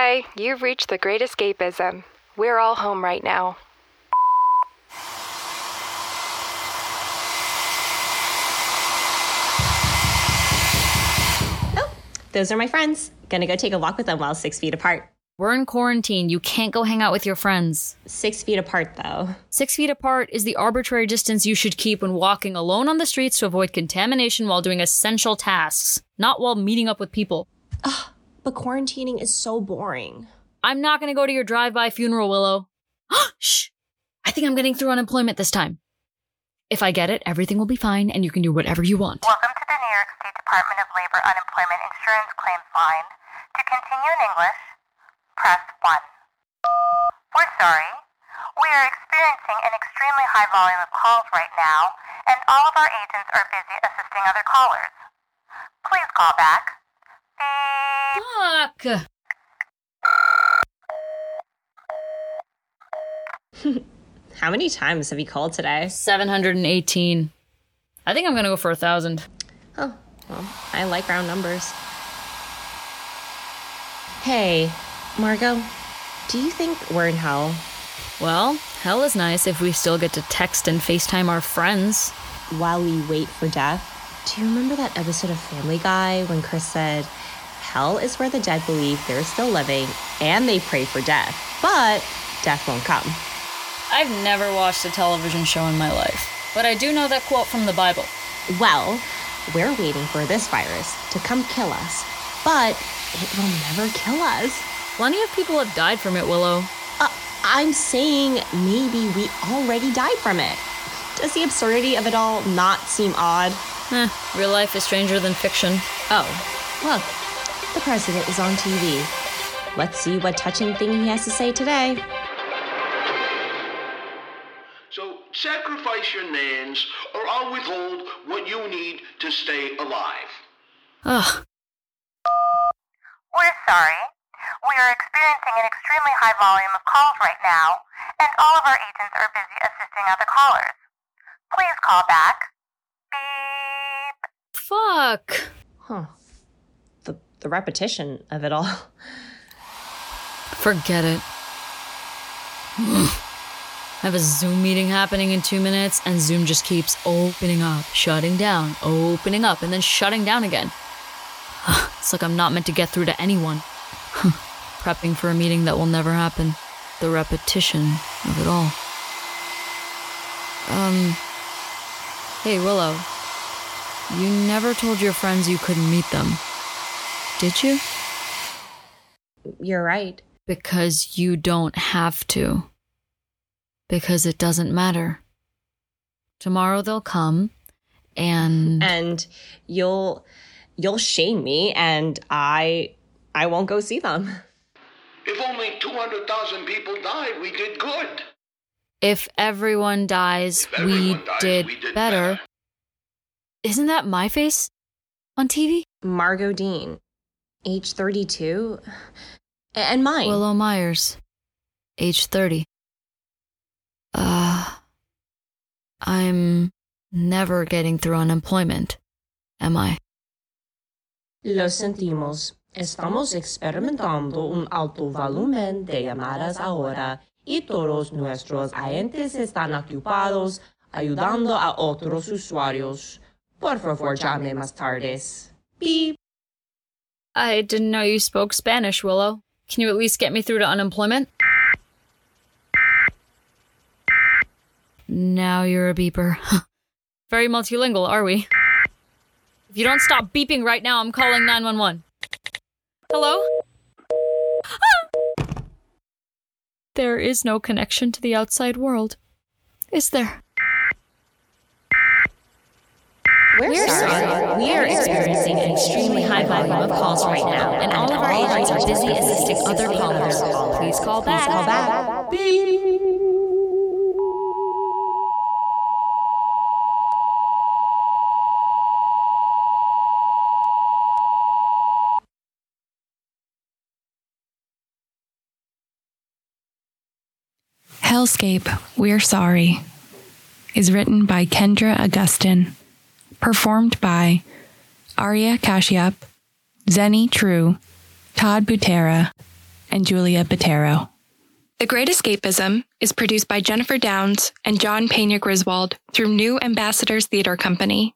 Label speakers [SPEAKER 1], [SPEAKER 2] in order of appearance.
[SPEAKER 1] Hi, you've reached the great escapism. We're all home right now.
[SPEAKER 2] Oh, those are my friends. Gonna go take a walk with them while six feet apart.
[SPEAKER 3] We're in quarantine. You can't go hang out with your friends.
[SPEAKER 2] Six feet apart, though.
[SPEAKER 3] Six feet apart is the arbitrary distance you should keep when walking alone on the streets to avoid contamination while doing essential tasks, not while meeting up with people.
[SPEAKER 2] But quarantining is so boring.
[SPEAKER 3] I'm not gonna go to your drive by funeral, Willow. Shh! I think I'm getting through unemployment this time. If I get it, everything will be fine and you can do whatever you want.
[SPEAKER 4] Welcome to the New York State Department of Labor Unemployment Insurance Claims Line. To continue in English, press 1. We're sorry. We are experiencing an extremely high volume of calls right now, and all of our agents are busy assisting other callers. Please call back. Beep.
[SPEAKER 3] Fuck!
[SPEAKER 2] How many times have you called today?
[SPEAKER 3] 718. I think I'm gonna go for a thousand.
[SPEAKER 2] Oh, well, I like round numbers. Hey, Margot, do you think we're in hell?
[SPEAKER 3] Well, hell is nice if we still get to text and FaceTime our friends.
[SPEAKER 2] While we wait for death? Do you remember that episode of Family Guy when Chris said, Hell is where the dead believe they're still living and they pray for death, but death won't come?
[SPEAKER 3] I've never watched a television show in my life, but I do know that quote from the Bible.
[SPEAKER 2] Well, we're waiting for this virus to come kill us, but it will never kill us.
[SPEAKER 3] Plenty of people have died from it, Willow.
[SPEAKER 2] Uh, I'm saying maybe we already died from it. Does the absurdity of it all not seem odd?
[SPEAKER 3] Eh, real life is stranger than fiction.
[SPEAKER 2] Oh, look, the president is on TV. Let's see what touching thing he has to say today.
[SPEAKER 5] So sacrifice your nans, or I'll withhold what you need to stay alive.
[SPEAKER 3] Ugh.
[SPEAKER 4] We're sorry. We are experiencing an extremely high volume of calls right now, and all of our agents are busy assisting other callers. Please call back. Beep.
[SPEAKER 3] Fuck.
[SPEAKER 2] Huh. The, repetition of it all.
[SPEAKER 3] Forget it. I have a Zoom meeting happening in two minutes, and Zoom just keeps opening up, shutting down, opening up, and then shutting down again. It's like I'm not meant to get through to anyone. Prepping for a meeting that will never happen. The repetition of it all. Um. Hey, Willow. You never told your friends you couldn't meet them. Did you?
[SPEAKER 2] You're right.
[SPEAKER 3] Because you don't have to. Because it doesn't matter. Tomorrow they'll come and
[SPEAKER 2] And you'll you'll shame me and I I won't go see them.
[SPEAKER 5] If only 200,000 people died, we did good.
[SPEAKER 3] if everyone dies,
[SPEAKER 5] If
[SPEAKER 3] we,
[SPEAKER 5] dies,
[SPEAKER 3] did
[SPEAKER 5] we did
[SPEAKER 3] better.
[SPEAKER 5] better.
[SPEAKER 3] Isn't that my face on TV?
[SPEAKER 2] Margot Dean, age 32, and mine.
[SPEAKER 3] Willow Myers, age 30. Uh, I'm never getting through unemployment, am I?
[SPEAKER 2] Lo sentimos. Estamos experimentando un alto volumen de llamadas ahora y todos nuestros agentes están ocupados ayudando a otros usuarios. Por favor, llame más tardes. Beep.
[SPEAKER 3] I didn't know you spoke Spanish, Willow. Can you at least get me through to unemployment? Now you're a beeper. Very multilingual, are we? If you don't stop beeping right now, I'm calling 911. Hello? Ah! There is no connection to the outside world. Is there?
[SPEAKER 2] We're, sorry. We are experiencing an extremely high volume of calls right now, and all of our agents are busy assisting other callers.
[SPEAKER 3] Please call back.
[SPEAKER 2] Call back.
[SPEAKER 6] Hellscape, We're Sorry is written by Kendra Augustin, performed by Arya Kashyap, Zennie Trieu, Todd Butera, and Julia Botero. The Great Escapism is produced by Jennifer Downes and John Peña Griswold through New Ambassadors Theater Company